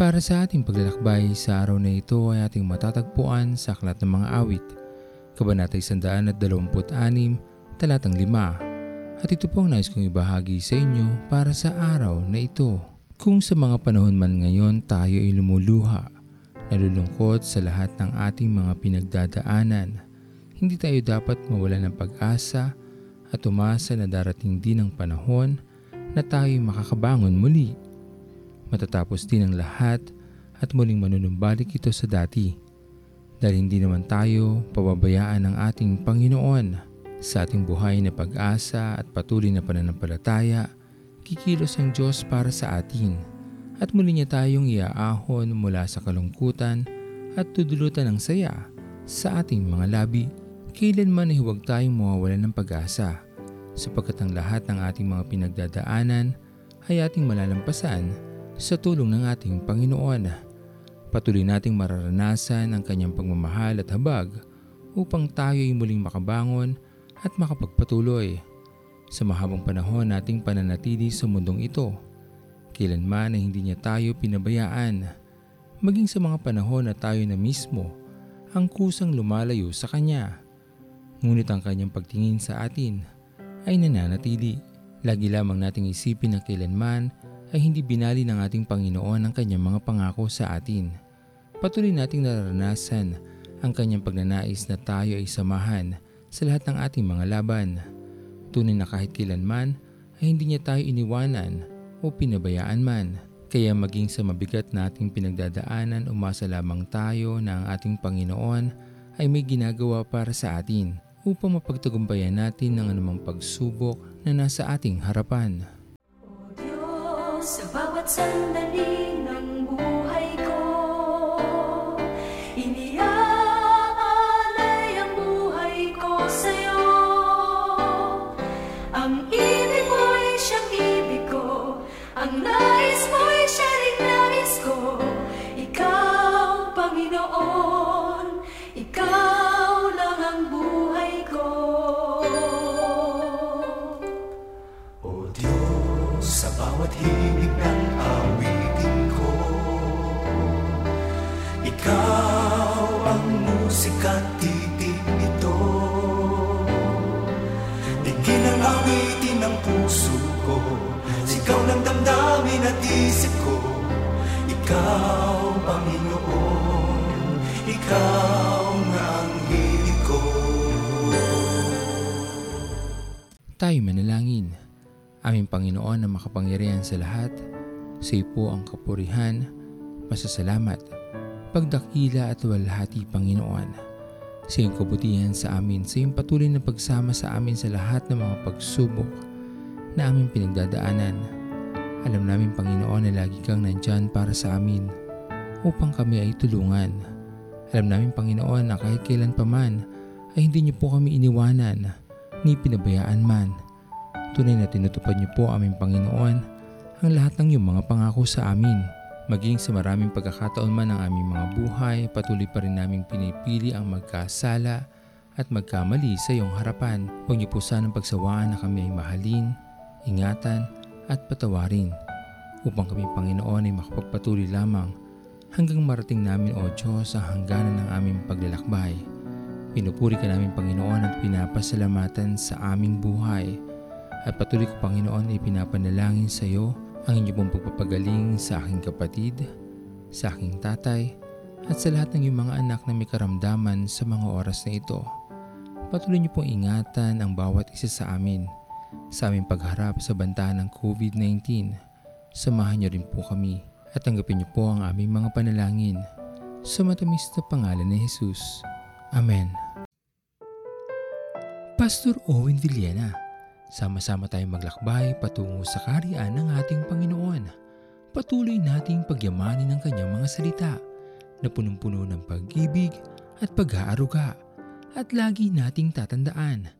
para sa ating paglalakbay sa araw na ito ay ating matatagpuan sa Aklat ng Mga Awit, Kabanata 126, Talatang 5. At ito po ang nais kong ibahagi sa inyo para sa araw na ito. Kung sa mga panahon man ngayon tayo ay lumuluha, nalulungkot sa lahat ng ating mga pinagdadaanan, hindi tayo dapat mawala ng pag-asa at umasa na darating din ang panahon na tayo makakabangon muli. Matatapos din ang lahat at muling manunumbalik ito sa dati. Dahil hindi naman tayo pababayaan ng ating Panginoon sa ating buhay na pag-asa at patuloy na pananampalataya, kikilos ang Diyos para sa atin at muli niya tayong iaahon mula sa kalungkutan at tudulutan ng saya sa ating mga labi. Kailanman ay huwag tayong mawawalan ng pag-asa sapagkat ang lahat ng ating mga pinagdadaanan ay ating malalampasan sa tulong ng ating Panginoon. Patuloy nating mararanasan ang kanyang pagmamahal at habag upang tayo ay muling makabangon at makapagpatuloy sa mahabang panahon nating pananatili sa mundong ito. Kailanman ay hindi niya tayo pinabayaan, maging sa mga panahon na tayo na mismo ang kusang lumalayo sa Kanya. Ngunit ang kanyang pagtingin sa atin ay nananatili. Lagi lamang nating isipin na kailanman ay hindi binali ng ating Panginoon ang kanyang mga pangako sa atin. Patuloy nating nararanasan ang kanyang pagnanais na tayo ay samahan sa lahat ng ating mga laban. Tunay na kahit kailanman ay hindi niya tayo iniwanan o pinabayaan man. Kaya maging sa mabigat nating pinagdadaanan, umasa lamang tayo na ang ating Panginoon ay may ginagawa para sa atin upang mapagtagumpayan natin ang anumang pagsubok na nasa ating harapan. Sa bawat sandali ng buhay ko, iniaalay ang buhay ko sa'yo. Ang ibig mo'y siyang ibig ko, ang nais mo'y siya ng puso ko Sigaw ng damdamin at isip ko Ikaw, Panginoon Ikaw ang hilig ko Tayo manalangin. Aming Panginoon na makapangyarihan sa lahat, sa po ang kapurihan, masasalamat, pagdakila at walhati Panginoon. Sa iyong kabutihan sa amin, sa iyong patuloy na pagsama sa amin sa lahat ng mga pagsubok na aming pinagdadaanan. Alam namin Panginoon na lagi kang nandyan para sa amin upang kami ay tulungan. Alam namin Panginoon na kahit kailan pa man ay hindi niyo po kami iniwanan ni pinabayaan man. Tunay na tinutupad niyo po aming Panginoon ang lahat ng iyong mga pangako sa amin. Maging sa maraming pagkakataon man ng aming mga buhay, patuloy pa rin naming pinipili ang magkasala at magkamali sa iyong harapan. Huwag niyo po sanang pagsawaan na kami ay mahalin, ingatan at patawarin upang kami Panginoon ay makapagpatuloy lamang hanggang marating namin o Diyos ang hangganan ng aming paglalakbay. Pinupuri ka namin Panginoon at pinapasalamatan sa aming buhay. At patuloy ko Panginoon ay pinapanalangin sa iyo ang inyong pong pagpapagaling sa aking kapatid, sa aking tatay, at sa lahat ng iyong mga anak na may karamdaman sa mga oras na ito. Patuloy niyo pong ingatan ang bawat isa sa amin sa aming pagharap sa banta ng COVID-19. Samahan niyo rin po kami at tanggapin niyo po ang aming mga panalangin sa matamis na pangalan ni Jesus. Amen. Pastor Owen Villena, sama-sama tayong maglakbay patungo sa kariyan ng ating Panginoon. Patuloy nating pagyamanin ang kanyang mga salita na punong-puno ng pag-ibig at pag-aaruga. At lagi nating tatandaan